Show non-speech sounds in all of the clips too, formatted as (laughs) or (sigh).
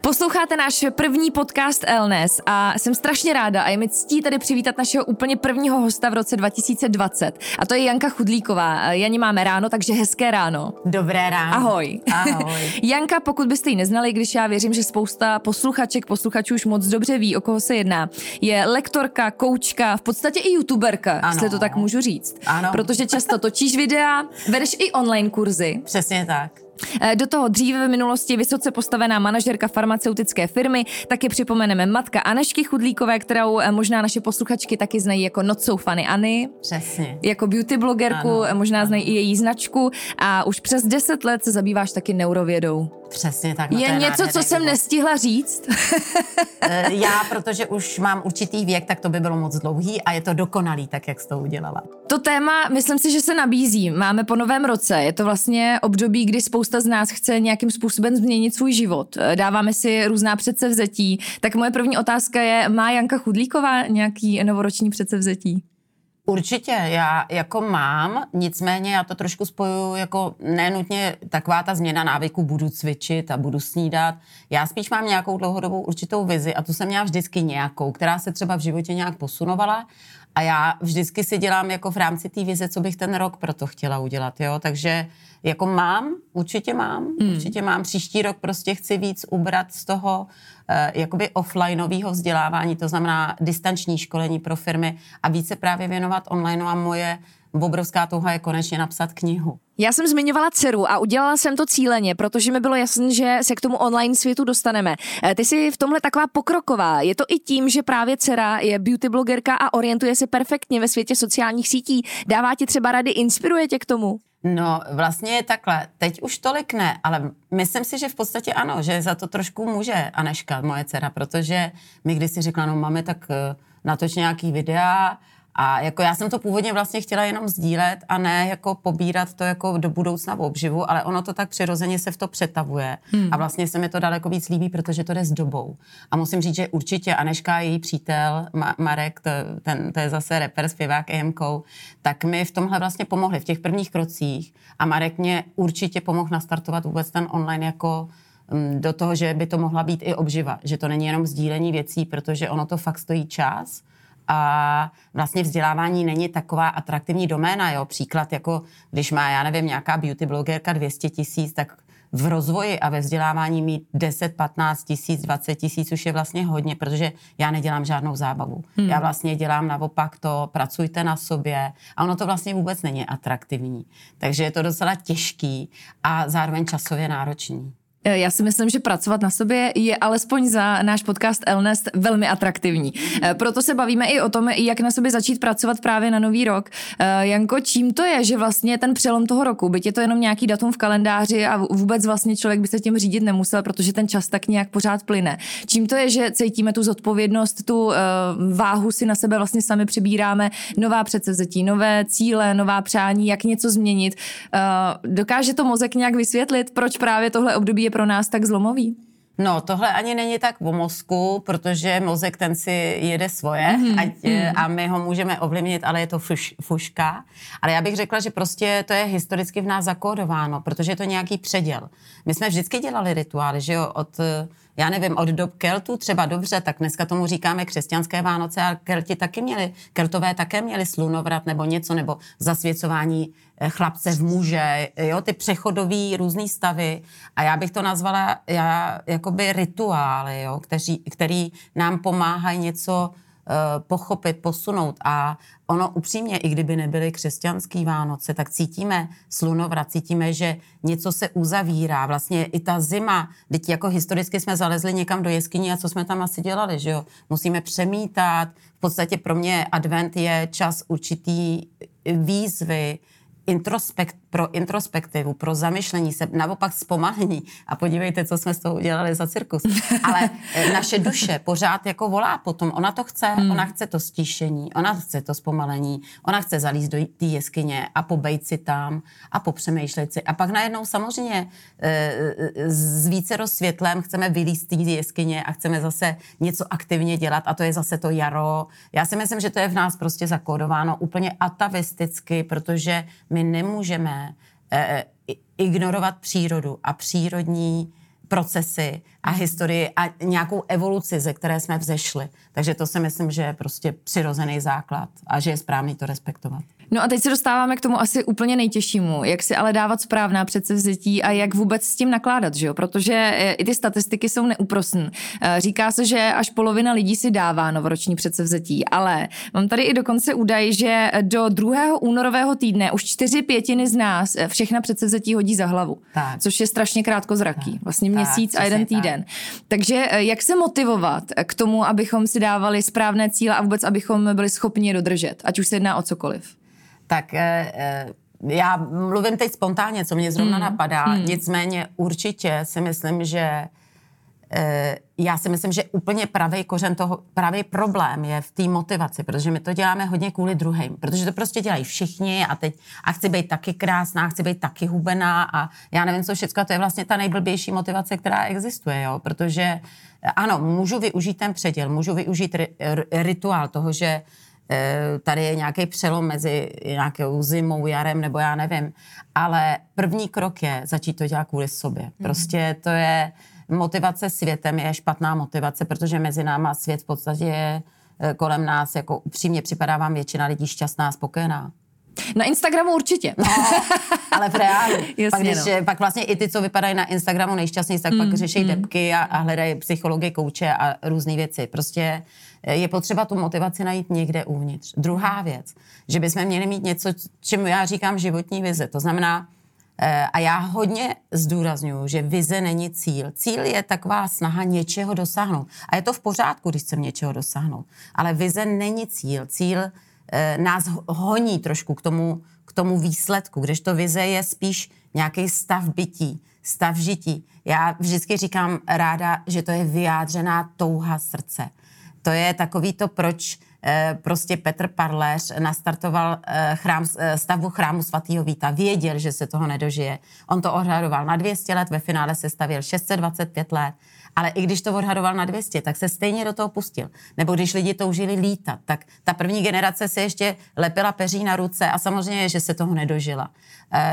Posloucháte náš první podcast Elnes a jsem strašně ráda a je mi ctí tady přivítat našeho úplně prvního hosta v roce 2020 a to je Janka Chudlíková. Janí máme ráno, takže hezké ráno. Dobré ráno. Ahoj. Ahoj. (laughs) Janka, pokud byste ji neznali, když já věřím, že spousta posluchaček, posluchačů už moc dobře ví, o koho se jedná, je lektorka, koučka, v podstatě i youtuberka, ano. jestli to tak můžu říct. Ano. Protože často točíš videa, vedeš i online kurzy. Přesně tak. Eh, do toho dříve v minulosti vysoce postavená manažerka farmaceutické firmy, taky připomeneme matka Anešky Chudlíkové, kterou eh, možná naše posluchačky taky znají jako Not So Funny Anny. Přesně. Jako beauty blogerku, Ano, eh, možná ano. znají i její značku a už přes 10 let se zabýváš taky neurovědou. Přesně tak. no je něco, co jsem život. nestihla říct. (laughs) Eh, Já, protože už mám určitý věk, tak to by bylo moc dlouhý a je to dokonalý, tak jak jsi to udělala. To téma, myslím si, že se nabízí. Máme po novém roce. Je to vlastně období, kdy spousta z nás chce nějakým způsobem změnit svůj život. Eh, Dáváme si různá předsevzetí. Tak moje první otázka je, má Janka Chudlíková nějaký novoroční předsevzetí? Určitě, já jako mám, nicméně já to trošku spojuju jako nenutně taková ta změna návyku, budu cvičit a budu snídat. Já spíš mám nějakou dlouhodobou určitou vizi a tu jsem měla vždycky nějakou, která se třeba v životě nějak posunovala a já vždycky si dělám jako v rámci té vize, co bych ten rok proto chtěla udělat, jo, takže jako mám, určitě mám, hmm. určitě mám. Příští rok prostě chci víc ubrat z toho jakoby offlineového vzdělávání, to znamená distanční školení pro firmy a více právě věnovat online a moje obrovská touha je konečně napsat knihu. Já jsem zmiňovala dceru a udělala jsem to cíleně, protože mi bylo jasné, že se k tomu online světu dostaneme. Eh, Ty jsi v tomhle taková pokroková. Je to i tím, že právě dcera je beauty blogerka a orientuje se perfektně ve světě sociálních sítí. Dává ti třeba rady, inspiruje tě k tomu? No, vlastně je takhle. Teď už tolik ne, ale myslím si, že v podstatě ano, že za to trošku může Aneška, moje dcera, protože mi když si řekla, no máme tak eh, natoč nějaký videa a jako já jsem to původně vlastně chtěla jenom sdílet a ne jako pobírat to jako do budoucna v obživu, ale ono to tak přirozeně se v to přetavuje hmm. a vlastně se mi to daleko víc líbí, protože to jde s dobou. A musím říct, že určitě Aneška a její přítel Ma- Marek, to, ten, to je zase rapper, zpěvák EMK, tak mi v tomhle vlastně pomohli v těch prvních krocích a Marek mě určitě pomohl nastartovat vůbec ten online jako mm, do toho, že by to mohla být i obživa, že to není jenom sdílení věcí, protože ono to fakt stojí čas a vlastně vzdělávání není taková atraktivní doména, jo. Příklad jako, když má, já nevím, nějaká beauty blogerka 200 tisíc, tak v rozvoji a ve vzdělávání mít 10, 15 tisíc, 20 tisíc už je vlastně hodně, protože já nedělám žádnou zábavu. Hmm. Já vlastně dělám naopak to, pracujte na sobě a ono to vlastně vůbec není atraktivní. Takže je to docela těžký a zároveň časově náročný. Eh, Já si myslím, že pracovat na sobě je alespoň za náš podcast Elnest velmi atraktivní. Eh, Proto se bavíme i o tom, jak na sobě začít pracovat právě na nový rok. Eh, Janko, čím to je, že vlastně ten přelom toho roku, byť je to jenom nějaký datum v kalendáři a vůbec vlastně člověk by se tím řídit nemusel, protože ten čas tak nějak pořád plyne. Čím to je, že cítíme tu zodpovědnost, tu váhu si na sebe vlastně sami přibíráme, nová předsevzetí, nové cíle, nová přání, jak něco změnit. Dokáže to mozek nějak vysvětlit, proč právě tohle období je pro nás tak zlomový? No, tohle ani není tak o mozku, protože mozek ten si jede svoje mm-hmm. ať, mm. a my ho můžeme ovlivnit, ale je to fuš, fuška. Ale já bych řekla, že prostě to je historicky v nás zakódováno, protože je to nějaký předěl. My jsme vždycky dělali rituály, že jo, od, já nevím, od dob Keltů třeba dobře, tak dneska tomu říkáme křesťanské Vánoce a Kelti taky měli, Keltové také měli slunovrat nebo něco, nebo zasvěcování chlapce v muže, jo, ty přechodové různé stavy a já bych to nazvala já, jakoby rituály, jo, kteří, který nám pomáhají něco eh, pochopit, posunout a ono upřímně, i kdyby nebyly křesťanský Vánoce, tak cítíme slunovrat, cítíme, že něco se uzavírá. Vlastně i ta zima, teď jako historicky jsme zalezli někam do jeskyní a co jsme tam asi dělali, že jo? Musíme přemítat. V podstatě pro mě advent je čas určitý výzvy, introspekt, pro introspektivu, pro zamyšlení se, naopak zpomalení. A podívejte, co jsme s toho udělali za cirkus. (laughs) Ale eh, naše duše pořád jako volá potom. Ona to chce, hmm. ona chce to stíšení, ona chce to zpomalení, ona chce zalíst do té jeskyně a pobejt si tam a popřemýšlet si. A pak najednou samozřejmě eh, s více světlem chceme vylíst z té jeskyně a chceme zase něco aktivně dělat a to je zase to jaro. Já si myslím, že to je v nás prostě zakódováno úplně atavisticky, protože my nemůžeme eh, ignorovat přírodu a přírodní procesy a historii a nějakou evoluci, ze které jsme vzešli. Takže to si myslím, že je prostě přirozený základ a že je správný to respektovat. No a teď se dostáváme k tomu asi úplně nejtěžšímu, jak si ale dávat správná předsevzetí a jak vůbec s tím nakládat, že jo? Protože eh, i ty statistiky jsou neúprosné. Eh, říká se, že až polovina lidí si dává novoroční předsevzetí, ale mám tady i dokonce údaj, že do druhého únorového týdne už čtyři pětiny z nás eh, všechna předsevzetí hodí za hlavu, tak. což je strašně krátkozraký, vlastně měsíc tak, a jeden týden. Tak. Takže jak se motivovat k tomu, abychom si dávali správné cíle a vůbec abychom byli schopni je dodržet, ať už se jedná o cokoliv? Tak eh, eh, já mluvím teď spontánně, co mě zrovna hmm. napadá, hmm. nicméně určitě si myslím, že eh, já si myslím, že úplně pravý kořen toho, pravý problém je v té motivaci, protože my to děláme hodně kvůli druhým, protože to prostě dělají všichni a teď a chci být taky krásná, chci být taky hubená a já nevím, co všechno, to je vlastně ta nejblbější motivace, která existuje, jo, protože ano, můžu využít ten předěl, můžu využít ri, rituál toho, že Eh, tady je nějaký přelom mezi nějakou zimou, jarem, nebo já nevím. Ale první krok je začít to dělat kvůli sobě. Mhm. Prostě to je motivace světem, je špatná motivace, protože mezi náma svět v podstatě je eh, kolem nás, jako upřímně připadá vám většina lidí šťastná a spokojená. Na Instagramu určitě. No, ale v reálu. (laughs) Jasně, pak, když, no. pak vlastně i ty, co vypadají na Instagramu nejšťastněji, tak mm, pak řeší mm. depky a, a hledají psychologie, kouče a různé věci. Prostě je potřeba tu motivaci najít někde uvnitř. Druhá věc, že bychom měli mít něco, čemu já říkám životní vize. To znamená, eh, a já hodně zdůraznuju, že vize není cíl. Cíl je taková snaha něčeho dosáhnout. A je to v pořádku, když chcem něčeho dosáhnout. Ale vize není cíl. Cíl eh, nás honí trošku k tomu, k tomu výsledku, kdežto vize je spíš nějaký stav bytí, stav žití. Já vždycky říkám ráda, že to je vyjádřená touha srdce. To je takový to, proč eh, prostě Petr Parléř nastartoval eh, chrám, eh, stavbu chrámu svatého Víta. Věděl, že se toho nedožije. On to odhadoval na 200 let, ve finále se stavil 625 let. Ale i když to odhadoval na 200, tak se stejně do toho pustil. Nebo když lidi toužili lítat, tak ta první generace se ještě lepila peří na ruce a samozřejmě, že se toho nedožila.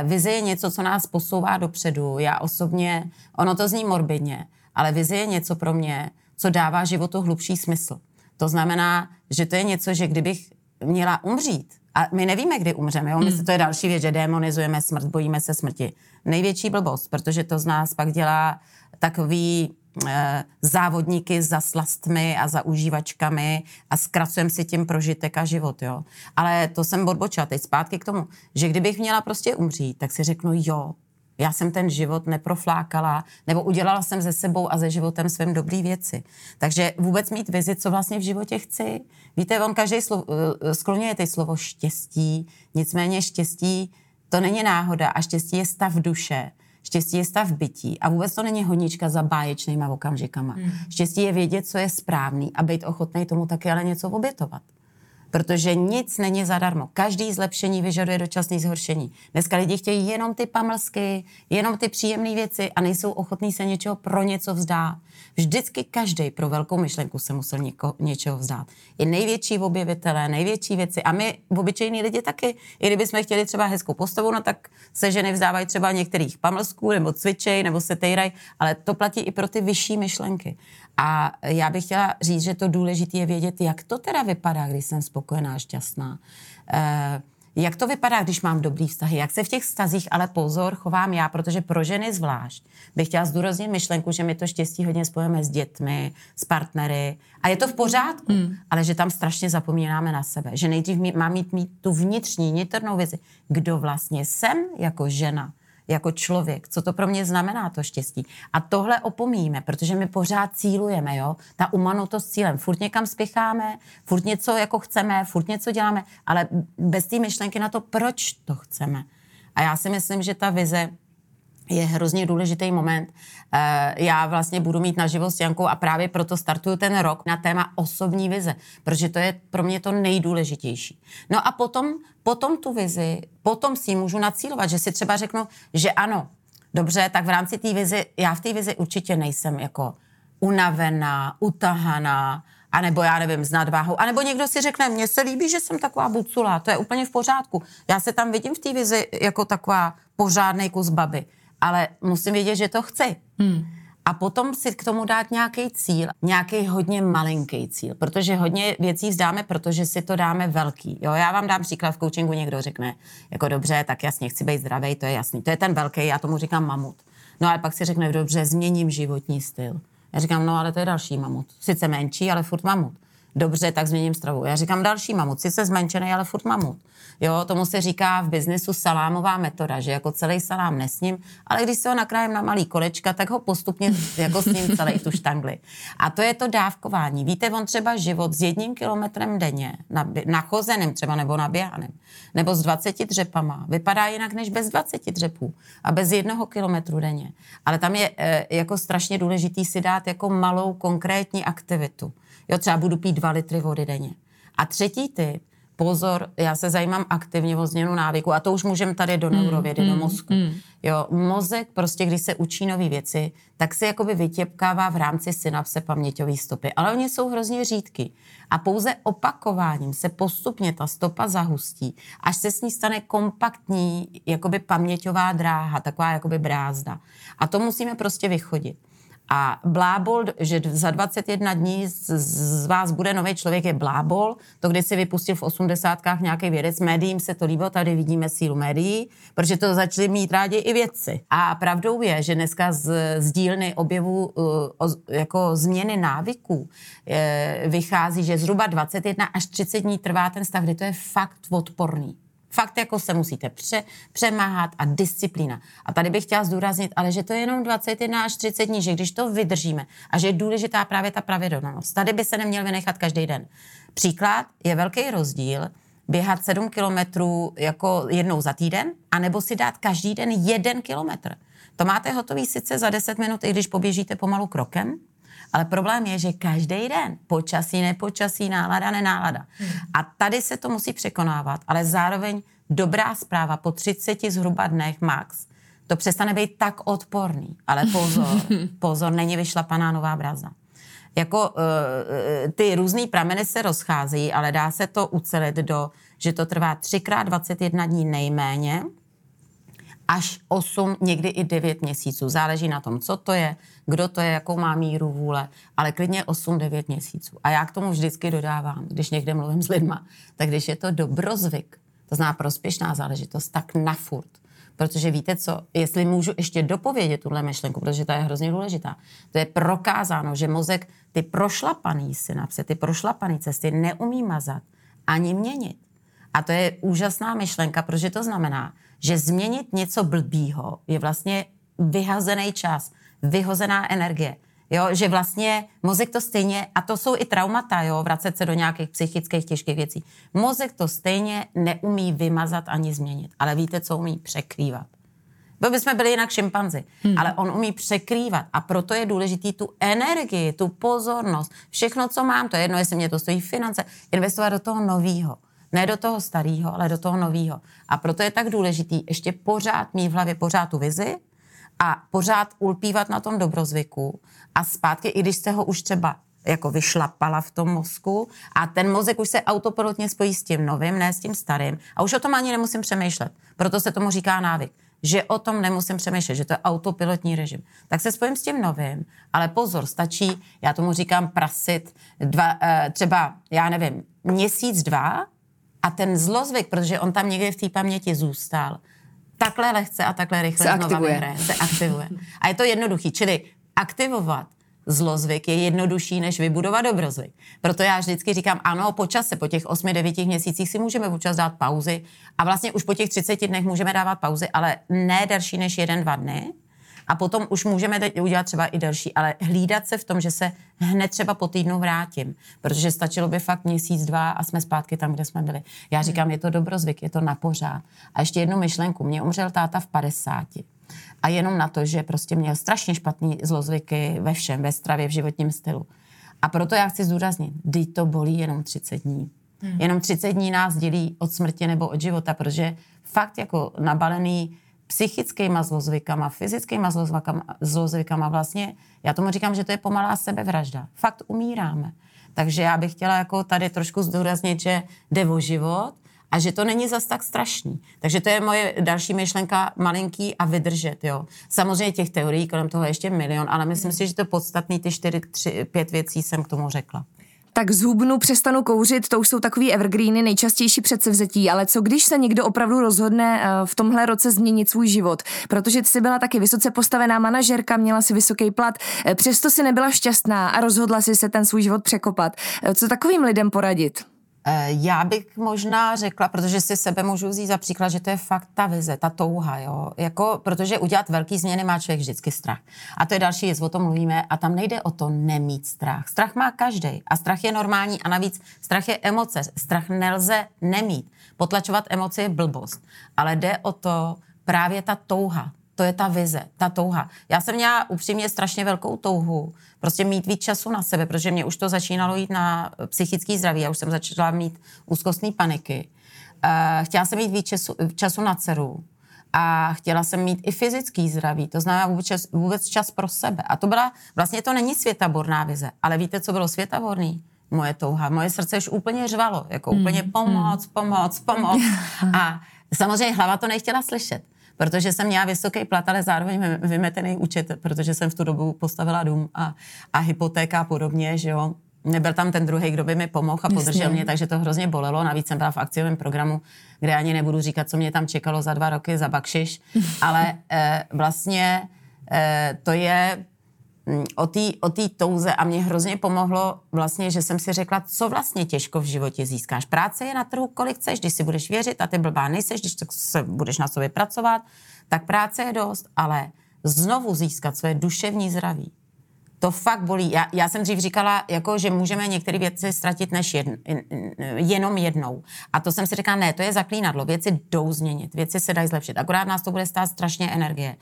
Vize je něco, co nás posouvá dopředu. Já osobně, ono to zní morbidně, ale vize je něco pro mě, co dává životu hlubší smysl. To znamená, že to je něco, že kdybych měla umřít, a my nevíme, kdy umřeme, jo? My hmm. to je další věc, že demonizujeme smrt, bojíme se smrti. Největší blbost, protože to z nás pak dělá takový e, závodníky za slastmi a za užívačkami a zkracujeme si tím prožitek a život, jo. Ale to jsem odbočila teď zpátky k tomu, že kdybych měla prostě umřít, tak si řeknu, jo, já jsem ten život neproflákala, nebo udělala jsem ze sebou a ze životem svým dobrý věci. Takže vůbec mít vizi, co vlastně v životě chci. Víte, on každý slo, eh, skloňuje ty slovo štěstí, nicméně štěstí to není náhoda a štěstí je stav duše. Štěstí je stav bytí a vůbec to není honička za báječnýma okamžikama. Hmm. Štěstí je vědět, co je správný a být ochotný tomu taky ale něco obětovat protože nic není zadarmo. Každý zlepšení vyžaduje dočasné zhoršení. Dneska lidi chtějí jenom ty pamlsky, jenom ty příjemné věci a nejsou ochotní se něčeho pro něco vzdát. Vždycky každý pro velkou myšlenku se musel něko, něčeho vzdát. I největší objevitelé, největší věci. A my, obyčejní lidi taky, i kdybychom chtěli třeba hezkou postavu, no tak se ženy vzdávají třeba některých pamlsků, nebo cvičej, nebo se tejraj, ale to platí i pro ty vyšší myšlenky. A já bych chtěla říct, že to důležité je vědět, jak to teda vypadá, když jsem spokojená, šťastná. Uh, jak to vypadá, když mám dobrý vztahy? Jak se v těch vztazích ale pozor chovám já, protože pro ženy zvlášť bych chtěla zdůraznit myšlenku, že my to štěstí hodně spojíme s dětmi, s partnery a je to v pořádku, mm. ale že tam strašně zapomínáme na sebe. Že nejdřív mám mít, mít tu vnitřní, nitrnou věci. Kdo vlastně jsem jako žena? Jako člověk, co to pro mě znamená to štěstí. A tohle opomíjíme, protože my pořád cílujeme, jo, ta umanutost cílem. Furt někam spěcháme, furt něco jako chceme, furt něco děláme, ale bez té myšlenky na to, proč to chceme. A já si myslím, že ta vize je hrozně důležitý moment. Eh, já vlastně budu mít na život s Jankou a právě proto startuju ten rok na téma osobní vize, protože to je pro mě to nejdůležitější. No a potom, potom tu vizi, potom si ji můžu nacílovat, že si třeba řeknu, že ano, dobře, tak v rámci té vizi, já v té vizi určitě nejsem jako unavená, utahaná, anebo já nevím, s nadváhou, anebo někdo si řekne, mně se líbí, že jsem taková bucula, to je úplně v pořádku. Já se tam vidím v té vizi jako taková pořádný kus baby ale musím vědět, že to chci. Hmm. A potom si k tomu dát nějaký cíl, nějaký hodně malinký cíl, protože hodně věcí vzdáme, protože si to dáme velký. Jo, já vám dám příklad v coachingu, někdo řekne, jako dobře, tak jasně, chci být zdravý, to je jasný. To je ten velký, já tomu říkám mamut. No ale pak si řekne, dobře, změním životní styl. Já říkám, no ale to je další mamut. Sice menší, ale furt mamut dobře, tak změním stravu. Já říkám další mamut, sice zmenšený, ale furt mamut. Jo, tomu se říká v biznesu salámová metoda, že jako celý salám nesním, ale když se ho nakrájem na malý kolečka, tak ho postupně jako sním celý tu štangli. A to je to dávkování. Víte, on třeba život s jedním kilometrem denně, nachozeným třeba nebo naběhaným, nebo s 20 dřepama, vypadá jinak než bez 20 dřepů a bez jednoho kilometru denně. Ale tam je e, jako strašně důležitý si dát jako malou konkrétní aktivitu. Jo, třeba budu pít dva litry vody denně. A třetí typ, pozor, já se zajímám aktivně o změnu návyku a to už můžeme tady do hmm, neurovědy, mm, do mozku. Mm. Jo, mozek prostě, když se učí nové věci, tak se jakoby vytěpkává v rámci synapse paměťové stopy. Ale oni jsou hrozně řídky. A pouze opakováním se postupně ta stopa zahustí, až se s ní stane kompaktní jakoby paměťová dráha, taková jakoby brázda. A to musíme prostě vychodit. A blábol, že za 21 dní z, z vás bude nový člověk, je blábol. To, kdy si vypustil v osmdesátkách nějaký vědec, médiím se to líbilo, tady vidíme sílu médií, protože to začali mít rádi i vědci. A pravdou je, že dneska z, z dílny objevu uh, jako změny návyků je, vychází, že zhruba 21 až 30 dní trvá ten stav, kdy to je fakt odporný. Fakt jako se musíte pře, přemáhat a disciplína. A tady bych chtěla zdůraznit, ale že to je jenom 21 až 30 dní, že když to vydržíme a že je důležitá právě ta pravidelnost. Tady by se neměl vynechat každý den. Příklad je velký rozdíl běhat 7 kilometrů jako jednou za týden, anebo si dát každý den jeden kilometr. To máte hotový sice za 10 minut, i když poběžíte pomalu krokem, ale problém je, že každý den, počasí, nepočasí, nálada, nenálada. Hmm. A tady se to musí překonávat, ale zároveň dobrá zpráva po 30 zhruba dnech max, to přestane být tak odporný. Ale pozor, (laughs) pozor, není vyšlapaná nová brazda. Jako uh, ty různé prameny se rozcházejí, ale dá se to ucelit do, že to trvá 3x21 dní nejméně, až 8, někdy i 9 měsíců. Záleží na tom, co to je, kdo to je, jakou má míru vůle, ale klidně 8-9 měsíců. A já k tomu vždycky dodávám, když někde mluvím s lidma, tak když je to dobrozvyk, to zná prospěšná záležitost, tak na furt. Protože víte co, jestli můžu ještě dopovědět tuhle myšlenku, protože to je hrozně důležitá, to je prokázáno, že mozek ty prošlapaný synapse, ty prošlapané cesty neumí mazat ani měnit. A to je úžasná myšlenka, protože to znamená, že změnit něco blbýho je vlastně vyhazený čas, vyhozená energie. Jo, že vlastně mozek to stejně, a to jsou i traumata, jo, vracet se do nějakých psychických těžkých věcí. Mozek to stejně neumí vymazat ani změnit, ale víte, co umí překrývat. Bo bychom byli jinak šimpanzi, hmm. ale on umí překrývat a proto je důležitý tu energii, tu pozornost, všechno, co mám, to je jedno, jestli mě to stojí finance, investovat do toho nového. Ne do toho starého, ale do toho nového. A proto je tak důležitý ještě pořád mít v hlavě pořád tu vizi a pořád ulpívat na tom dobrozvyku a zpátky, i když jste ho už třeba jako vyšlapala v tom mozku a ten mozek už se autopilotně spojí s tím novým, ne s tím starým a už o tom ani nemusím přemýšlet. Proto se tomu říká návyk že o tom nemusím přemýšlet, že to je autopilotní režim. Tak se spojím s tím novým, ale pozor, stačí, já tomu říkám prasit, dva, eh, třeba, já nevím, měsíc, dva a ten zlozvyk, protože on tam někde v té paměti zůstal, takhle lehce a takhle rychle se aktivuje. Vyhraje, se aktivuje. A je to jednoduchý, čili aktivovat zlozvyk je jednodušší, než vybudovat dobrozvyk. Proto já vždycky říkám, ano, po čase, po těch 8-9 měsících si můžeme občas dát pauzy a vlastně už po těch 30 dnech můžeme dávat pauzy, ale ne delší než jeden, dva dny. A potom už můžeme udělat třeba i delší, ale hlídat se v tom, že se hned třeba po týdnu vrátím, protože stačilo by fakt měsíc, dva a jsme zpátky tam, kde jsme byli. Já říkám, je to dobrozvyk, je to na pořád. A ještě jednu myšlenku. Mě umřel táta v 50 a jenom na to, že prostě měl strašně špatný zlozvyky ve všem, ve stravě, v životním stylu. A proto já chci zdůraznit, kdy to bolí jenom 30 dní. Hmm. Jenom 30 dní nás dělí od smrti nebo od života, protože fakt jako nabalený psychickýma zlozvykama, fyzickýma zlozvykama, zlozvykama vlastně, já tomu říkám, že to je pomalá sebevražda. Fakt umíráme. Takže já bych chtěla jako tady trošku zdůraznit, že jde o život a že to není zas tak strašný. Takže to je moje další myšlenka, malinký a vydržet, jo. Samozřejmě těch teorií kolem toho ještě milion, ale myslím si, že to podstatný, ty čtyři, tři, pět věcí jsem k tomu řekla tak zhubnu, přestanu kouřit, to už jsou takový evergreeny, nejčastější předsevzetí, ale co když se někdo opravdu rozhodne eh, v tomhle roce změnit svůj život? Protože jsi byla taky vysoce postavená manažerka, měla si vysoký plat, eh, přesto si nebyla šťastná a rozhodla si se ten svůj život překopat. Eh, co takovým lidem poradit? Eh, já bych možná řekla, protože si sebe můžu vzít za příklad, že to je fakt ta vize, ta touha, jo. Jako, protože udělat velký změny má člověk vždycky strach. A to je další věc, o tom mluvíme. A tam nejde o to nemít strach. Strach má každý. A strach je normální. A navíc strach je emoce. Strach nelze nemít. Potlačovat emoce je blbost. Ale jde o to právě ta touha to je ta vize, ta touha. Já jsem měla upřímně strašně velkou touhu, prostě mít víc času na sebe, protože mě už to začínalo jít na psychický zdraví, já už jsem začala mít úzkostné paniky. Uh, chtěla jsem mít víc času, času na dceru a chtěla jsem mít i fyzický zdraví, to znamená vůbec čas, vůbec čas pro sebe. A to byla, vlastně to není světaborná vize, ale víte, co bylo světaborný? Moje touha, moje srdce už úplně řvalo, jako mm, úplně pomoc, mm. pomoc, pomoc. (laughs) A samozřejmě hlava to nechtěla slyšet protože jsem měla vysoký plat, ale zároveň vymetený účet, protože jsem v tu dobu postavila dům a, a hypotéka a podobně, že jo. Nebyl tam ten druhý, kdo by mi pomohl a podržel Jasně. mě, takže to hrozně bolelo. Navíc jsem byla v akciovém programu, kde ani nebudu říkat, co mě tam čekalo za dva roky za bakšiš, ale e, vlastně e, to je o té o tý touze a mě hrozně pomohlo vlastně, že jsem si řekla, co vlastně těžko v životě získáš. Práce je na trhu, kolik chceš, když si budeš věřit a ty blbá nejseš, když se budeš na sobě pracovat, tak práce je dost, ale znovu získat své duševní zdraví, to fakt bolí. Já, já jsem dřív říkala, jako, že můžeme některé věci ztratit než jedn, jenom jednou. A to jsem si říkala, ne, to je zaklínadlo. Věci jdou změnit, věci se dají zlepšit. Akorát nás to bude stát strašně energie.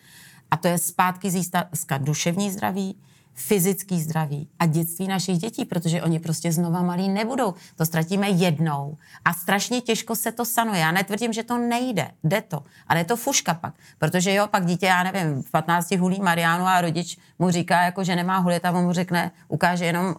A to je zpátky získat duševní zdraví, fyzický zdraví a dětství našich dětí, protože oni prostě znova malí nebudou. To ztratíme jednou a strašně těžko se to sanuje. Já netvrdím, že to nejde, jde to, ale je to fuška pak, protože jo, pak dítě, já nevím, v 15 hulí Mariánu a rodič mu říká, jako, že nemá hulit a on mu řekne, ukáže jenom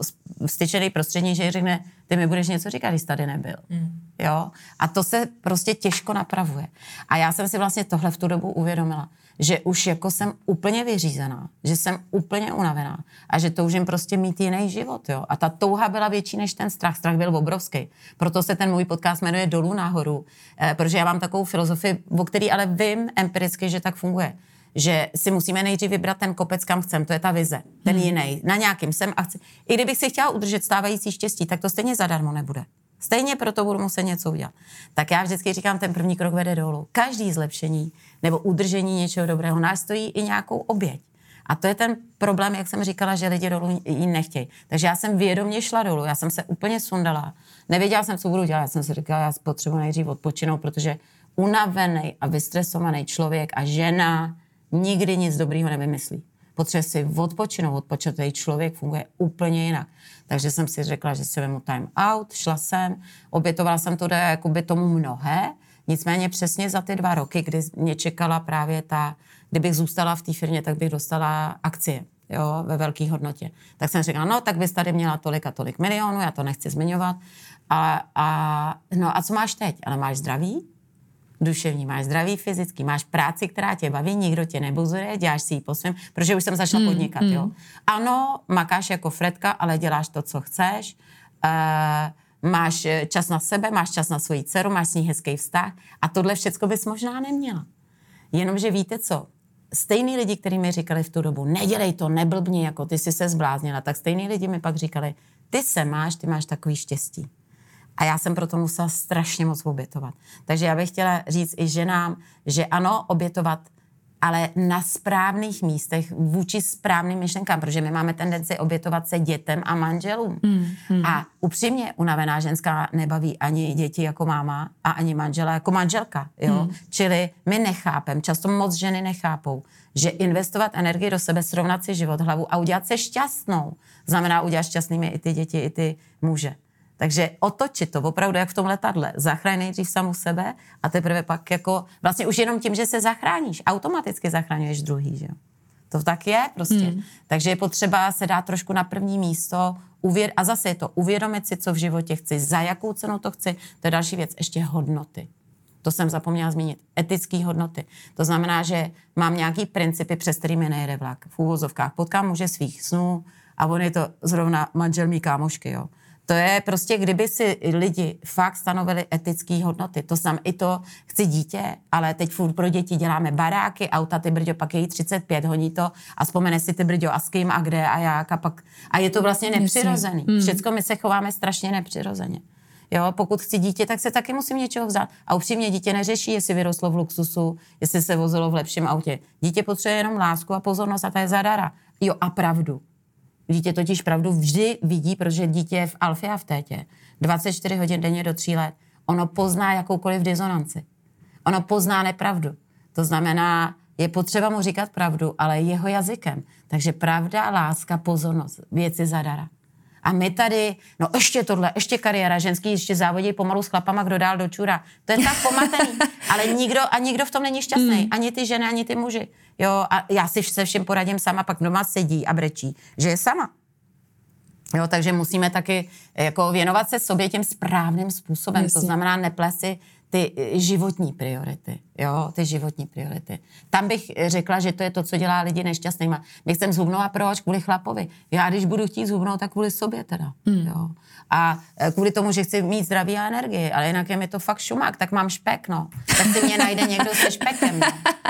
styčený prostředí, že řekne, ty mi budeš něco říkat, když tady nebyl. Mm. Jo? A to se prostě těžko napravuje. A já jsem si vlastně tohle v tu dobu uvědomila že už jako jsem úplně vyřízená, že jsem úplně unavená a že toužím prostě mít jiný život, jo. A ta touha byla větší než ten strach. Strach byl obrovský. Proto se ten můj podcast jmenuje Dolů nahoru, eh, protože já mám takovou filozofii, o který ale vím empiricky, že tak funguje že si musíme nejdřív vybrat ten kopec, kam chcem, to je ta vize, ten hmm. jiný, na nějakým jsem a chci. I kdybych si chtěla udržet stávající štěstí, tak to stejně zadarmo nebude. Stejně proto budu muset něco udělat. Tak já vždycky říkám, ten první krok vede dolů. Každý zlepšení nebo udržení něčeho dobrého nás stojí i nějakou oběť. A to je ten problém, jak jsem říkala, že lidi dolů ji nechtějí. Takže já jsem vědomě šla dolů, já jsem se úplně sundala. Nevěděla jsem, co budu dělat. Já jsem si říkala, já potřebuji nejdřív odpočinout, protože unavený a vystresovaný člověk a žena nikdy nic dobrýho nevymyslí. Potřebuje si odpočinout, odpočatý člověk funguje úplně jinak. Takže jsem si řekla, že si vemu time out, šla jsem, obětovala jsem to jakoby tomu mnohé, nicméně přesně za ty dva roky, kdy mě čekala právě ta, kdybych zůstala v té firmě, tak bych dostala akcie jo, ve velké hodnotě. Tak jsem řekla, no, tak bys tady měla tolik a tolik milionů, já to nechci zmiňovat. A, a, no a co máš teď? Ale máš zdraví? Duševní, máš zdraví fyzický, máš práci, která tě baví, nikdo tě nebuzuje, děláš si ji po svém, protože už jsem začala hmm, podnikat, hmm. jo. Ano, makáš jako Fredka, ale děláš to, co chceš, uh, máš čas na sebe, máš čas na svoji dceru, máš s ní hezký vztah a tohle všechno bys možná neměla. Jenomže víte co, stejný lidi, kteří mi říkali v tu dobu, nedělej to, neblbni, jako ty jsi se zbláznila, tak stejný lidi mi pak říkali, ty se máš, ty máš takový štěstí. A já jsem proto musela strašně moc obětovat. Takže já bych chtěla říct i ženám, že ano, obětovat ale na správných místech vůči správným myšlenkám, protože my máme tendenci obětovat se dětem a manželům. Mm, mm. A upřímně unavená ženská nebaví ani děti jako máma a ani manžela jako manželka. Jo? Mm. Čili my nechápem, často moc ženy nechápou, že investovat energii do sebe, srovnat si život, hlavu a udělat se šťastnou, znamená udělat šťastnými i ty děti, i ty muže. Takže otočit to opravdu jak v tom letadle. Zachraň nejdřív samu sebe a teprve pak jako vlastně už jenom tím, že se zachráníš, automaticky zachraňuješ druhý, že jo. To tak je prostě. Hmm. Takže je potřeba se dát trošku na první místo uvěd- a zase je to uvědomit si, co v životě chci, za jakou cenu to chci. To je další věc, ještě hodnoty. To jsem zapomněla zmínit. Etické hodnoty. To znamená, že mám nějaký principy, přes kterými nejede vlak. V úvozovkách potkám muže svých snů a on je to zrovna manžel mý kámošky, jo to je prostě, kdyby si lidi fakt stanovili etické hodnoty. To znamená i to, chci dítě, ale teď furt pro děti děláme baráky, auta, ty brďo, pak je jí 35, honí to a vzpomene si ty brďo a s kým a kde a jak a pak. A je to vlastně nepřirozený. Hmm. Všecko my se chováme strašně nepřirozeně. Jo, pokud chci dítě, tak se taky musím něčeho vzdát. A upřímně dítě neřeší, jestli vyrostlo v luxusu, jestli se vozilo v lepším autě. Dítě potřebuje jenom lásku a pozornost a to je zadara. Jo, a pravdu. Dítě totiž pravdu vždy vidí, protože dítě je v alfě a v tétě. 24 hodin denně do 3 let. Ono pozná jakoukoliv dizonanci. Ono pozná nepravdu. To znamená, je potřeba mu říkat pravdu, ale jeho jazykem. Takže pravda, láska, pozornost, věci zadara. A my tady, no ještě tohle, ještě kariéra, ženský ještě závodí pomalu s chlapama, kdo dál do čura. To je tak pomatený. (laughs) Ale nikdo, a nikdo v tom není šťastný. Mm. Ani ty ženy, ani ty muži. Jo, a já si se všem poradím sama, pak doma sedí a brečí, že je sama. Jo, takže musíme taky jako věnovat se sobě tím správným způsobem. Jasně. To znamená neplesy ty eh, životní priority. Jo, ty životní priority. Tam bych řekla, že to je to, co dělá lidi nešťastnými. My chceme zhubnout a proč? Kvůli chlapovi. Já když budu chtít zhubnout, tak kvůli sobě teda. Hmm. Jo. A eh, kvůli tomu, že chci mít zdraví a energii, ale jinak je mi to fakt šumák, tak mám špek, no. Tak si mě najde někdo se špekem, no.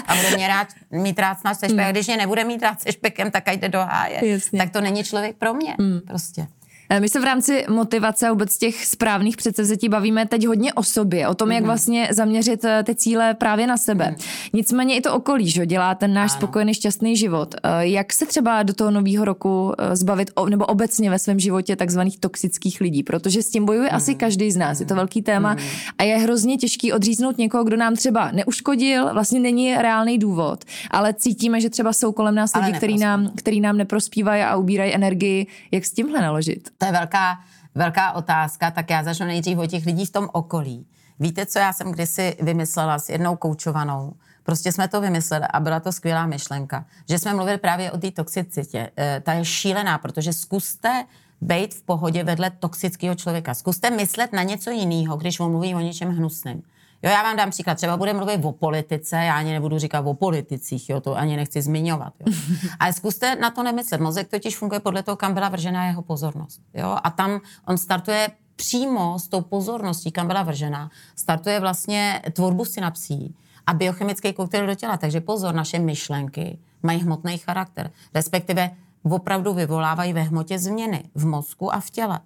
A bude mě rád, mít rád se špekem. Hmm. Když mě nebude mít rád se špekem, tak jde do háje. Jasně. Tak to není člověk pro mě, hmm. prostě. Eh, my se v rámci motivace a vůbec těch správných předsevzetí bavíme teď hodně o sobě, o tom, jak mhm. vlastně zaměřit eh, ty cíle právě na sebe. Mm. Nicméně i to okolí, že dělá ten náš ano. spokojený, šťastný život. Eh, jak se třeba do toho nového roku zbavit, nebo obecně ve svém životě takzvaných toxických lidí, protože s tím bojuje mm. asi každý z nás. Je to velký téma mm. a je hrozně těžký odříznout někoho, kdo nám třeba neuškodil, vlastně není reálný důvod, ale cítíme, že třeba jsou kolem nás lidi, který nám, který nám neprospívají a ubírají energii. Jak s tímhle naložit? To je velká, velká otázka, tak já začnu nejdřív o těch lidí v tom okolí. Víte, co já jsem kdysi vymyslela s jednou koučovanou? Prostě jsme to vymysleli a byla to skvělá myšlenka. Že jsme mluvili právě o té toxicitě. E, ta je šílená, protože zkuste být v pohodě vedle toxického člověka. Zkuste myslet na něco jiného, když on mluví o něčem hnusném. Jo, já vám dám příklad. Třeba budeme mluvit o politice, já ani nebudu říkat o politicích, jo, to ani nechci zmiňovat. Jo. (laughs) Ale zkuste na to nemyslet. Mozek totiž funguje podle toho, kam byla vržena jeho pozornost. Jo. A tam on startuje přímo s tou pozorností, kam byla vržena, startuje vlastně tvorbu synapsí a biochemický koktejl do těla. Takže pozor, naše myšlenky mají hmotný charakter, respektive opravdu vyvolávají ve hmotě změny v mozku a v těle.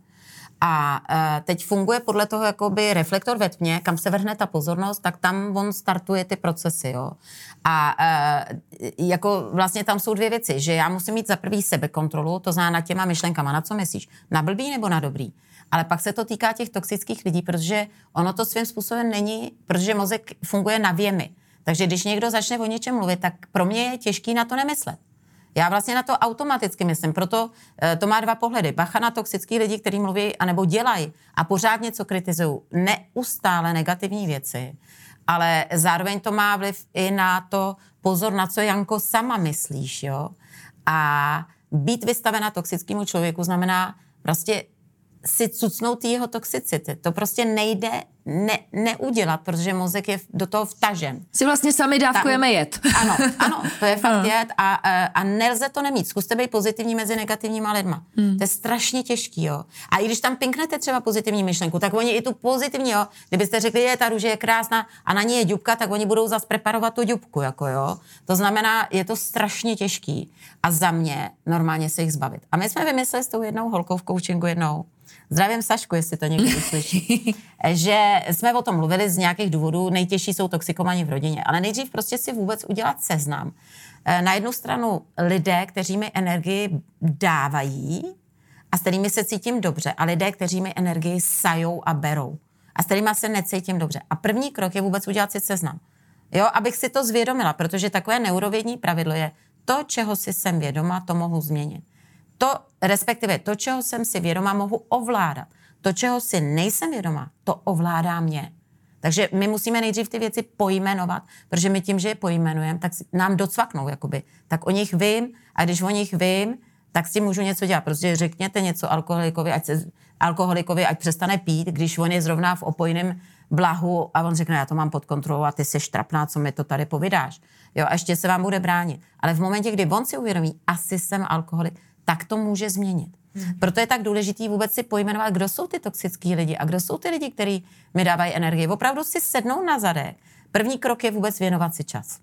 A uh, teď funguje podle toho jakoby reflektor ve tmě, kam se vrhne ta pozornost, tak tam on startuje ty procesy, jo. A uh, jako vlastně tam jsou dvě věci, že já musím mít za prvý sebekontrolu, to znamená nad těma myšlenkama, na co myslíš, na blbý nebo na dobrý. Ale pak se to týká těch toxických lidí, protože ono to svým způsobem není, protože mozek funguje na věmy. Takže když někdo začne o něčem mluvit, tak pro mě je těžký na to nemyslet. Já vlastně na to automaticky myslím, proto eh, to má dva pohledy. Bacha na toxický lidi, kteří mluví anebo dělají a pořád něco kritizují. Neustále negativní věci, ale zároveň to má vliv i na to pozor, na co Janko sama myslíš, jo. A být vystavena toxickému člověku znamená prostě si cucnout jeho toxicity. To prostě nejde ne, neudělat, protože mozek je do toho vtažen. Si vlastně sami dávkujeme Ta, jed. (laughs) Ano, ano, to je fakt jed a, a, a nelze to nemít. Zkuste být pozitivní mezi negativníma lidma. Hmm. To je strašně těžký, jo. A i když tam pinknete třeba pozitivní myšlenku, tak oni i tu pozitivní, jo. Kdybyste řekli, je ta růže je krásná a na ní je dubka, tak oni budou zase preparovat tu dubku, jako jo. To znamená, je to strašně těžký. A za mě normálně se jich zbavit. A my jsme vymysleli s tou jednou holkou v coachingu jednou, Zdravím Sašku, jestli to někdo uslyší. (laughs) že jsme o tom mluvili z nějakých důvodů, nejtěžší jsou toxikomani v rodině, ale nejdřív prostě si vůbec udělat seznam. Eh, na jednu stranu lidé, kteří mi energii dávají a s kterými se cítím dobře, a lidé, kteří mi energii sajou a berou a s kterými se necítím dobře. A první krok je vůbec udělat si seznam. Jo, abych si to zvědomila, protože takové neurovědní pravidlo je, to, čeho si jsem vědoma, to mohu změnit. To, respektive to, čeho jsem si vědoma, mohu ovládat. To, čeho si nejsem vědoma, to ovládá mě. Takže my musíme nejdřív ty věci pojmenovat, protože my tím, že je pojmenujeme, tak nám docvaknou, jakoby. Tak o nich vím a když o nich vím, tak s tím můžu něco dělat. Prostě řekněte něco alkoholikovi, ať, se, alkoholikovi, ať přestane pít, když on je zrovna v opojném blahu a on řekne, já to mám pod kontrolou a ty jsi štrapná, co mi to tady povídáš. Jo, a ještě se vám bude bránit. Ale v momentě, kdy on si uvědomí, asi jsem alkoholik, tak to může změnit. Hmm. Proto je tak důležité vůbec si pojmenovat, kdo jsou ty toxický lidi a kdo jsou ty lidi, kteří mi dávají energii. Opravdu si sednou na zadek. První krok je vůbec věnovat si čas.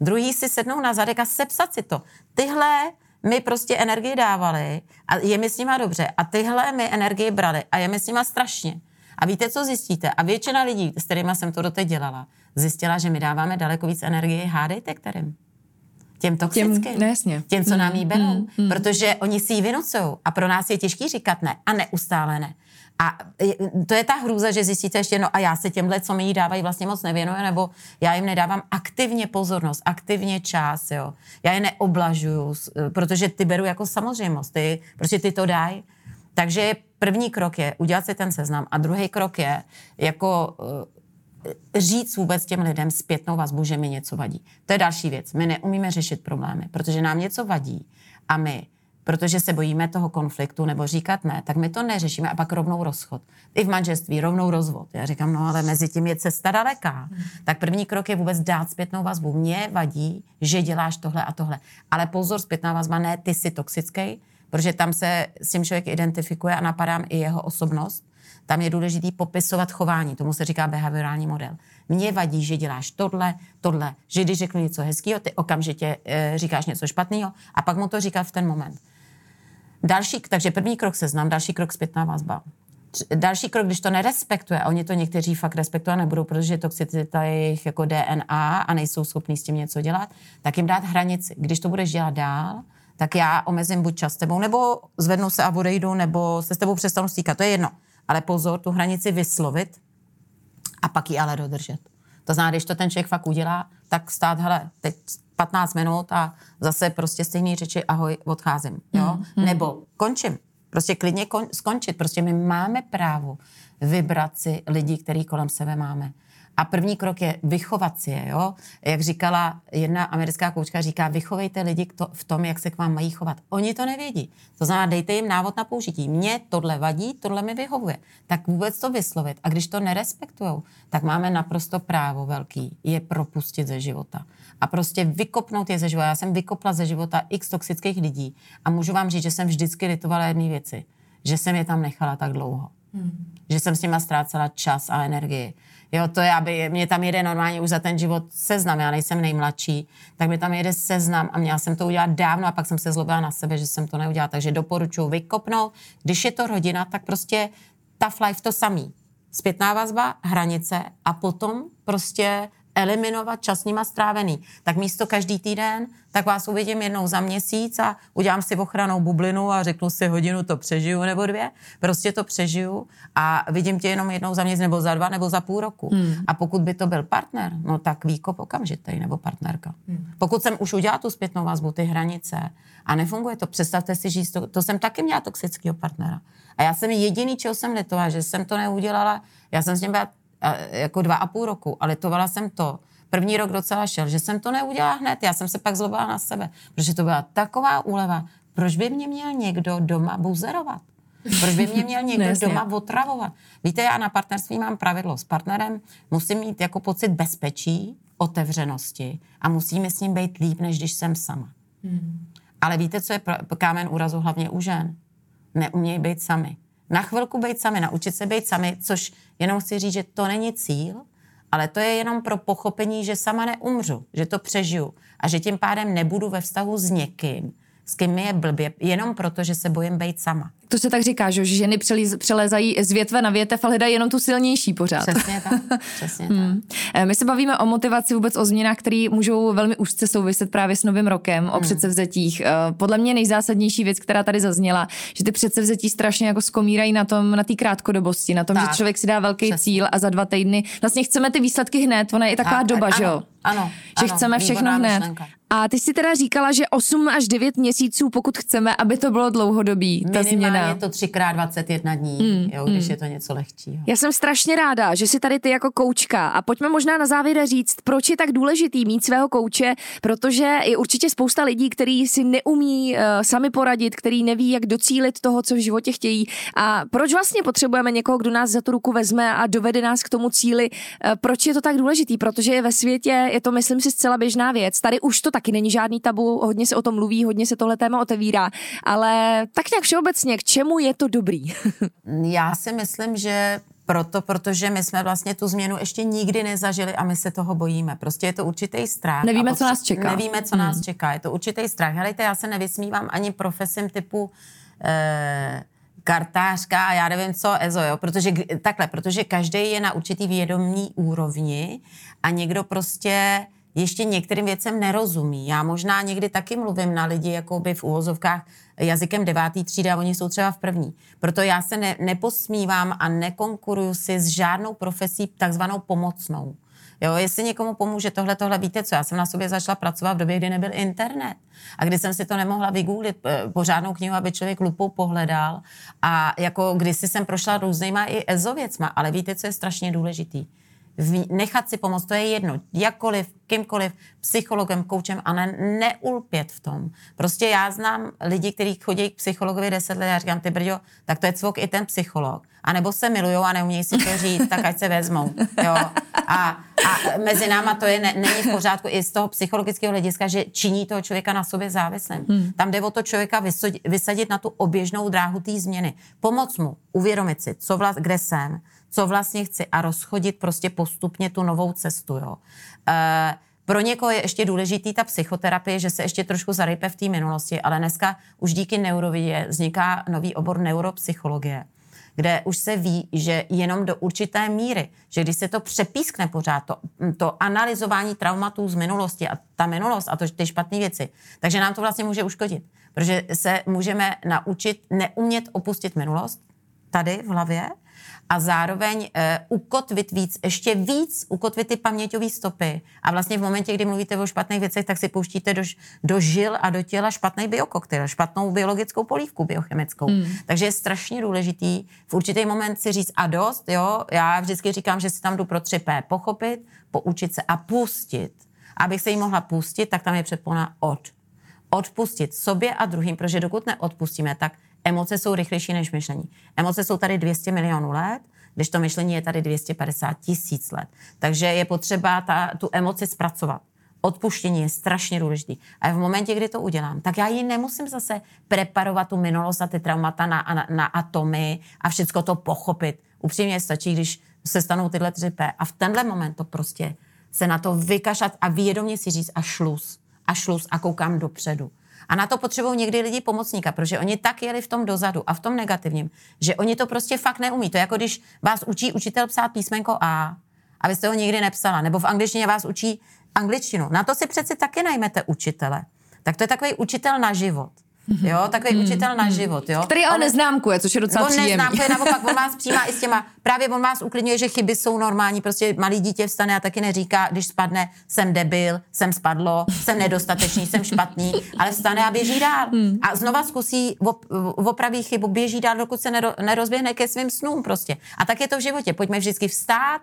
Druhý si sednou na zadek a sepsat si to. Tyhle mi prostě energii dávali a je mi s nima dobře. A tyhle mi energii brali a je mi s nima strašně. A víte, co zjistíte? A většina lidí, s kterými jsem to doteď dělala, zjistila, že my dáváme daleko víc energie. Hádejte kterým? Těm toxickým. Těm, jasně. Těm, co nám jí mm, berou. Mm, mm. Protože oni si ji vynucují. A pro nás je těžký říkat ne a neustále ne. A to je ta hrůza, že zjistíte ještě, no a já se těmhle, co mi jí dávají, vlastně moc nevěnuju, nebo já jim nedávám aktivně pozornost, aktivně čas, jo. Já je neoblažuju, protože ty beru jako samozřejmost, ty, prostě ty to dají. Takže první krok je udělat si ten seznam a druhý krok je jako říct vůbec těm lidem zpětnou vazbu, že mi něco vadí. To je další věc. My neumíme řešit problémy, protože nám něco vadí a my, protože se bojíme toho konfliktu nebo říkat ne, tak my to neřešíme a pak rovnou rozchod. I v manželství rovnou rozvod. Já říkám, no ale mezi tím je cesta daleká. Hmm. Tak první krok je vůbec dát zpětnou vazbu. Mně vadí, že děláš tohle a tohle. Ale pozor, zpětná vazba, ne, ty jsi toxický, protože tam se s tím člověk identifikuje a napadám i jeho osobnost tam je důležitý popisovat chování, tomu se říká behaviorální model. Mně vadí, že děláš tohle, tohle, že když řeknu něco hezkého, ty okamžitě e, říkáš něco špatného a pak mu to říkat v ten moment. Další, takže první krok seznam, další krok zpětná vazba. Další krok, když to nerespektuje, a oni to někteří fakt respektovat nebudou, protože toxicita je jejich jako DNA a nejsou schopní s tím něco dělat, tak jim dát hranici. Když to budeš dělat dál, tak já omezím buď čas s tebou, nebo zvednu se a odejdu, nebo se s tebou přestanu stýkat. To je jedno. Ale pozor, tu hranici vyslovit a pak ji ale dodržet. To znamená, když to ten člověk fakt udělá, tak stát, hele, teď 15 minut a zase prostě stejný řeči, ahoj, odcházím, jo? Mm, mm. Nebo končím. Prostě klidně kon, skončit. Prostě my máme právo vybrat si lidi, který kolem sebe máme. A první krok je vychovat si je, jo? Jak říkala jedna americká koučka, říká, vychovejte lidi v tom, jak se k vám mají chovat. Oni to nevědí. To znamená, dejte jim návod na použití. Mně tohle vadí, tohle mi vyhovuje. Tak vůbec to vyslovit. A když to nerespektují, tak máme naprosto právo velký je propustit ze života. A prostě vykopnout je ze života. Já jsem vykopla ze života x toxických lidí a můžu vám říct, že jsem vždycky litovala jedné věci. Že jsem je tam nechala tak dlouho. Hmm. Že jsem s nima ztrácela čas a energii Jo, to je, aby mě tam jede normálně už za ten život seznam, já nejsem nejmladší, tak mi tam jede seznam a měla jsem to udělat dávno a pak jsem se zlobila na sebe, že jsem to neudělala. Takže doporučuji vykopnout. Když je to rodina, tak prostě tough life to samý. Zpětná vazba, hranice a potom prostě eliminovat čas nima strávený. Tak místo každý týden, tak vás uvidím jednou za měsíc a udělám si ochranou bublinu a řeknu si hodinu to přežiju nebo dvě. Prostě to přežiju a vidím tě jenom jednou za měsíc nebo za dva nebo za půl roku. Hmm. A pokud by to byl partner, no tak výkop okamžitý nebo partnerka. Hmm. Pokud jsem už udělala tu zpětnou vazbu, ty hranice a nefunguje to, představte si, že to, to jsem taky měla toxického partnera. A já jsem jediný, čeho jsem letovala, že jsem to neudělala. Já jsem s ním byla jako dva a půl roku a letovala jsem to. První rok docela šel, že jsem to neudělala hned, já jsem se pak zlobila na sebe, protože to byla taková úleva. Proč by mě měl někdo doma buzerovat? Proč by mě měl (laughs) někdo No, doma otravovat? Víte, já na partnerství mám pravidlo. S partnerem musím mít jako pocit bezpečí, otevřenosti a musí mi s ním být líp, než když jsem sama. Ale víte, co je kámen úrazu hlavně u žen? Neumějí být sami. Na chvilku být sami, naučit se být sami, což jenom chci říct, že to není cíl, ale to je jenom pro pochopení, že sama neumřu, že to přežiju a že tím pádem nebudu ve vztahu s někým, s kým mi je blbě, jenom proto, že se bojím být sama. To se tak říká, že ženy přelezají z větve na větev a hledají jenom tu silnější pořád. Přesně tak, (laughs) přesně tak. Eh, My se bavíme o motivaci, vůbec o změnách, které můžou velmi úzce souviset právě s novým rokem, Hmm. o předsevzetích. Eh, Podle mě nejzásadnější věc, která tady zazněla, že ty předsevzetí strašně jako skomírají na tom, na té krátkodobosti, na tom, Tak. že člověk si dá velký Přesně. cíl a za dva týdny vlastně chceme ty výsledky hned. Ona je i taková Tak, doba, ano, že jo? Ano, že ano, chceme všechno hned. myšlenka. A ty si teda říkala, že 8 až 9 měsíců, pokud chceme, aby to bylo dlouhodobý, ta Minimálně změna. to 3x21 dní, mm, jo, když mm. je to něco lehčího. Já jsem strašně ráda, že si tady ty jako koučka a pojďme možná na závěr říct, proč je tak důležitý mít svého kouče, protože je určitě spousta lidí, kteří si neumí uh, sami poradit, který neví, jak docílit toho, co v životě chtějí a proč vlastně potřebujeme někoho, kdo nás za tu ruku vezme a dovede nás k tomu cíli. Uh, proč je to tak důležitý? Protože je ve světě, je to myslím si zcela běžná věc. Tady už to taky není žádný tabu, hodně se o tom mluví, hodně se tohle téma otevírá, ale tak nějak všeobecně, k čemu je to dobrý? (laughs) Já si myslím, že proto, protože my jsme vlastně tu změnu ještě nikdy nezažili a my se toho bojíme. Prostě je to určitý strach. Nevíme, co nás čeká. Nevíme, co nás čeká. Je to určitý strach. Helejte, já se nevysmívám ani profesím typu eh, kartářka a já nevím co, EZO, jo? Protože, takhle, protože každý je na určitý vědomí úrovni a někdo prostě ještě některým věcem nerozumí. Já možná někdy taky mluvím na lidi jakoby v úvozovkách jazykem devátý třídy a oni jsou třeba v první. Proto já se ne, neposmívám a nekonkuruju si s žádnou profesí takzvanou pomocnou. Jo, jestli někomu pomůže tohle, tohle, víte co, já jsem na sobě začala pracovat v době, kdy nebyl internet a kdy jsem si to nemohla vygooglit eh, pořádnou knihu, aby člověk lupou pohledal a jako kdysi jsem prošla různýma i EZO věcma, ale víte, co je strašně důležitý? Nechat si pomoct, to je jedno, jakkoliv, kýmkoliv, psychologem, koučem a ne, neulpět v tom. Prostě já znám lidi, kteří chodí k psychologovi 10 let a říkám, ty brďo, tak to je cvok i ten psycholog. A nebo se milujou a neumějí si to říct, tak ať se vezmou. Jo. A, a mezi náma to je, ne, není v pořádku i z toho psychologického hlediska, že činí toho člověka na sobě závislým. Hmm. Tam jde o to člověka vysadit, vysadit na tu oběžnou dráhu té změny. Pomoc mu, uvědomit si, co vlast, kde jsem, co vlastně chci a rozchodit prostě postupně tu novou cestu. Jo. E, pro někoho je ještě důležitý ta psychoterapie, že se ještě trošku zarype v té minulosti, ale dneska už díky neurovidě vzniká nový obor neuropsychologie, kde už se ví, že jenom do určité míry, že když se to přepískne pořád, to, to analyzování traumatů z minulosti a ta minulost a to, ty špatné věci, takže nám to vlastně může uškodit. Protože se můžeme naučit neumět opustit minulost tady v hlavě a zároveň uh, ukotvit víc, ještě víc ukotvit ty paměťové stopy. A vlastně v momentě, kdy mluvíte o špatných věcech, tak si pouštíte do, do žil a do těla špatný biokoktejl, špatnou biologickou polívku biochemickou. Hmm. Takže je strašně důležitý v určitý moment si říct a dost, jo, já vždycky říkám, že si tam jdu pro 3P, pochopit, poučit se a pustit. Abych se jí mohla pustit, tak tam je předpona od. Odpustit sobě a druhým, protože dokud neodpustíme, tak emoce jsou rychlejší než myšlení. Emoce jsou tady 200 milionů let, když to myšlení je tady 250 tisíc let. Takže je potřeba ta, tu emoci zpracovat. Odpuštění je strašně důležitý. A v momentě, kdy to udělám, tak já ji nemusím zase preparovat tu minulost a ty traumata na, na, na atomy a všechno to pochopit. Upřímně stačí, když se stanou tyhle 3P. A v tenhle moment to prostě se na to vykašlat a vědomě si říct a šluz. A šluz a koukám dopředu. A na to potřebují někdy lidi pomocníka, protože oni tak jeli v tom dozadu a v tom negativním, že oni to prostě fakt neumí. To je jako když vás učí učitel psát písmenko A a vy jste ho nikdy nepsala, nebo v angličtině vás učí angličtinu. Na to si přeci taky najmete učitele. Tak to je takový učitel na život. Jo, takový učitel na život, jo. Který ale On- neznámkuje, což je docela On příjemný. neznámkuje, naopak, on (laughs) vás přijímá i s těma, právě on vás uklidňuje, že chyby jsou normální, prostě malý dítě vstane a taky neříká, když spadne, jsem debil, jsem spadlo, jsem nedostatečný, jsem špatný, ale vstane a běží dál. Hmm. A znova zkusí op, opraví chybu, běží dál, dokud se nero, nerozběhne ke svým snům prostě. A tak je to v životě, pojďme vždycky vstát,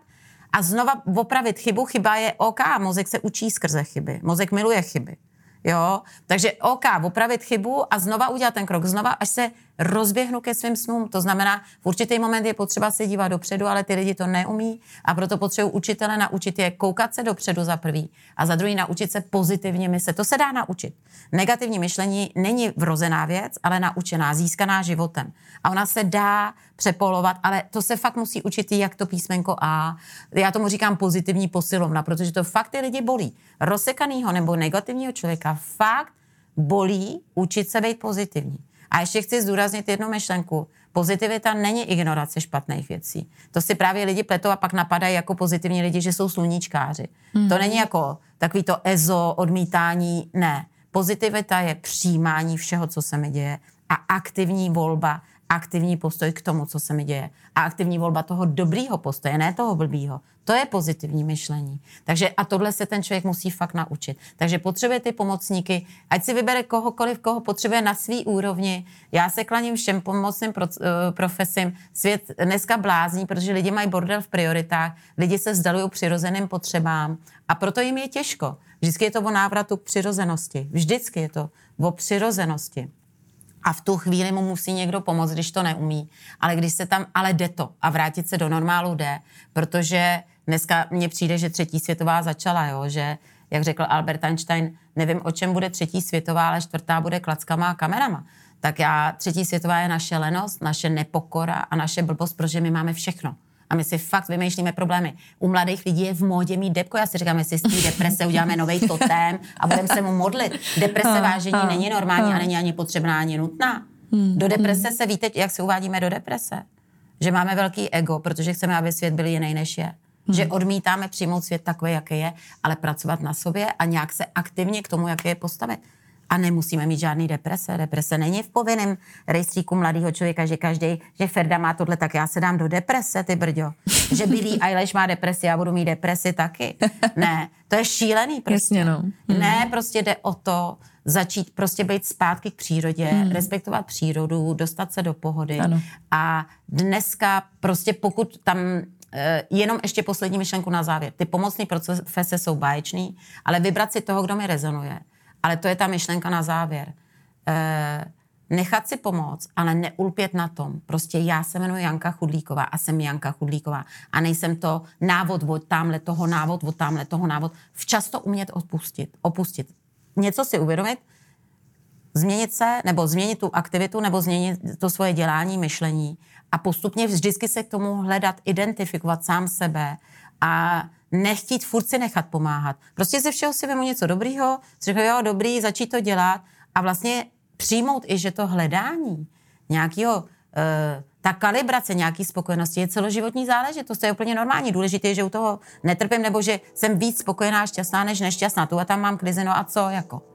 a znova opravit chybu. Chyba je OK, mozek se učí skrze chyby. Mozek miluje chyby. Jo, takže OK, opravit chybu a znova udělat ten krok, znova, až se rozběhnu ke svým snům. To znamená, v určitý moment je potřeba se dívat dopředu, ale ty lidi to neumí a proto potřebují učitele naučit je koukat se dopředu za prvý a za druhý naučit se pozitivně myslet. To se dá naučit. Negativní myšlení není vrozená věc, ale naučená, získaná životem. A ona se dá přepolovat, ale to se fakt musí učit jak to písmenko A. Já tomu říkám pozitivní posilovna, protože to fakt ty lidi bolí. Rozsekanýho nebo negativního člověka fakt bolí učit se být pozitivní. A ještě chci zdůraznit jednu myšlenku. Pozitivita není ignorace špatných věcí. To si právě lidi pletou a pak napadají jako pozitivní lidi, že jsou sluníčkáři. Mm. To není jako takový to ezo, odmítání, ne. Pozitivita je přijímání všeho, co se mi děje a aktivní volba aktivní postoj k tomu, co se mi děje. A aktivní volba toho dobrýho postoje, ne toho blbýho. To je pozitivní myšlení. Takže a tohle se ten člověk musí fakt naučit. Takže potřebuje ty pomocníky, ať si vybere kohokoliv, koho potřebuje na svý úrovni. Já se klaním všem pomocným pro, uh, profesím. Svět dneska blázní, protože lidi mají bordel v prioritách, lidi se zdalují přirozeným potřebám a proto jim je těžko. Vždycky je to o návratu k přirozenosti. Vždycky je to o přirozenosti a v tu chvíli mu musí někdo pomoct, když to neumí. Ale když se tam, ale jde to a vrátit se do normálu jde, protože dneska mně přijde, že třetí světová začala, jo, že jak řekl Albert Einstein, nevím, o čem bude třetí světová, ale čtvrtá bude klackama a kamerama. Tak já, třetí světová je naše lenost, naše nepokora a naše blbost, protože my máme všechno. A my si fakt vymýšlíme problémy. U mladých lidí je v módě mít depko. Já si říkám, jestli z té deprese uděláme nový totém a budeme se mu modlit. Deprese (laughs) vážení není normální a není ani potřebná, ani nutná. Hmm, do deprese hmm. se víte, jak se uvádíme do deprese? Že máme velký ego, protože chceme, aby svět byl jiný, než je. Že hmm. odmítáme přijmout svět takový, jaký je, ale pracovat na sobě a nějak se aktivně k tomu, jaký je postavit. A nemusíme mít žádný deprese. Deprese není v povinném rejstříku mladého člověka, že každý, že Ferda má tohle, tak já se dám do deprese, ty brďo. Že Billy Eilish má depresi, já budu mít depresi taky. Ne, to je šílený prostě. Jasně, no. Hmm. Ne, prostě jde o to, začít prostě být zpátky k přírodě, hmm. respektovat přírodu, dostat se do pohody. Ano. A dneska prostě pokud tam eh, jenom ještě poslední myšlenku na závěr. Ty pomocné profese jsou báječný, ale vybrat si toho, kdo mi rezonuje ale to je ta myšlenka na závěr. E, nechat si pomoct, ale neulpět na tom. Prostě já se jmenuji Janka Chudlíková a jsem Janka Chudlíková. A nejsem to návod od tamhle toho, návod od tamhle toho, návod. Včas to umět odpustit, opustit. Něco si uvědomit, změnit se, nebo změnit tu aktivitu, nebo změnit to svoje dělání, myšlení a postupně vždycky se k tomu hledat, identifikovat sám sebe a nechtít furt si nechat pomáhat. Prostě ze všeho si vemu něco dobrýho, řeknu, jo, dobrý, začít to dělat a vlastně přijmout i, že to hledání nějakého, uh, ta kalibrace nějaký spokojenosti je celoživotní záležitost, to je úplně normální. Důležité je, že u toho netrpím, nebo že jsem víc spokojená a šťastná než nešťastná. Tu a tam mám krizi, no a co jako?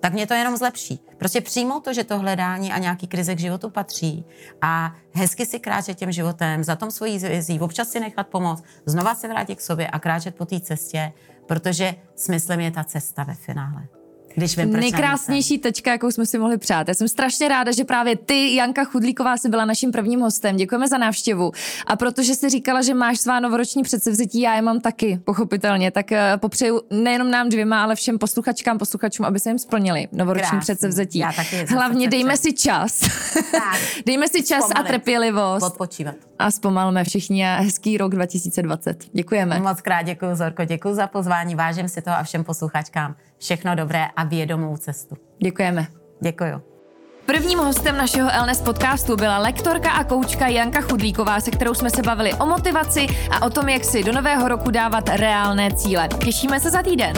Tak mě to jenom zlepší. Prostě přijmout to, že to hledání a nějaký krize k životu patří a hezky si kráčet těm životem, za tom svojí vizí, občas si nechat pomoct, znova se vrátit k sobě a kráčet po té cestě, protože smyslem je ta cesta ve finále. Když proč Nejkrásnější tečka, jakou jsme si mohli přát. Já jsem strašně ráda, že právě ty, Janka Chudlíková, si byla naším prvním hostem. Děkujeme za návštěvu. A protože jsi říkala, že máš svá novoroční předsevzetí, já je mám taky, pochopitelně, tak eh, popřeju nejenom nám dvěma, ale všem posluchačkám, posluchačům, aby se jim splnili novoroční Krásný. předsevzetí. Já taky Hlavně (laughs) dejme si čas. Tak. dejme si čas Zpomalit. a trpělivost. Odpočívat. A zpomalme všichni a hezký rok 2020. Děkujeme. Moc krát děkuji, Zorko, děkuji za pozvání, vážím si to a všem posluchačkám všechno dobré a vědomou cestu. Děkujeme. Děkuji. Prvním hostem našeho Elnes podcastu byla lektorka a koučka Janka Chudlíková, se kterou jsme se bavili o motivaci a o tom, jak si do nového roku dávat reálné cíle. Těšíme se za týden.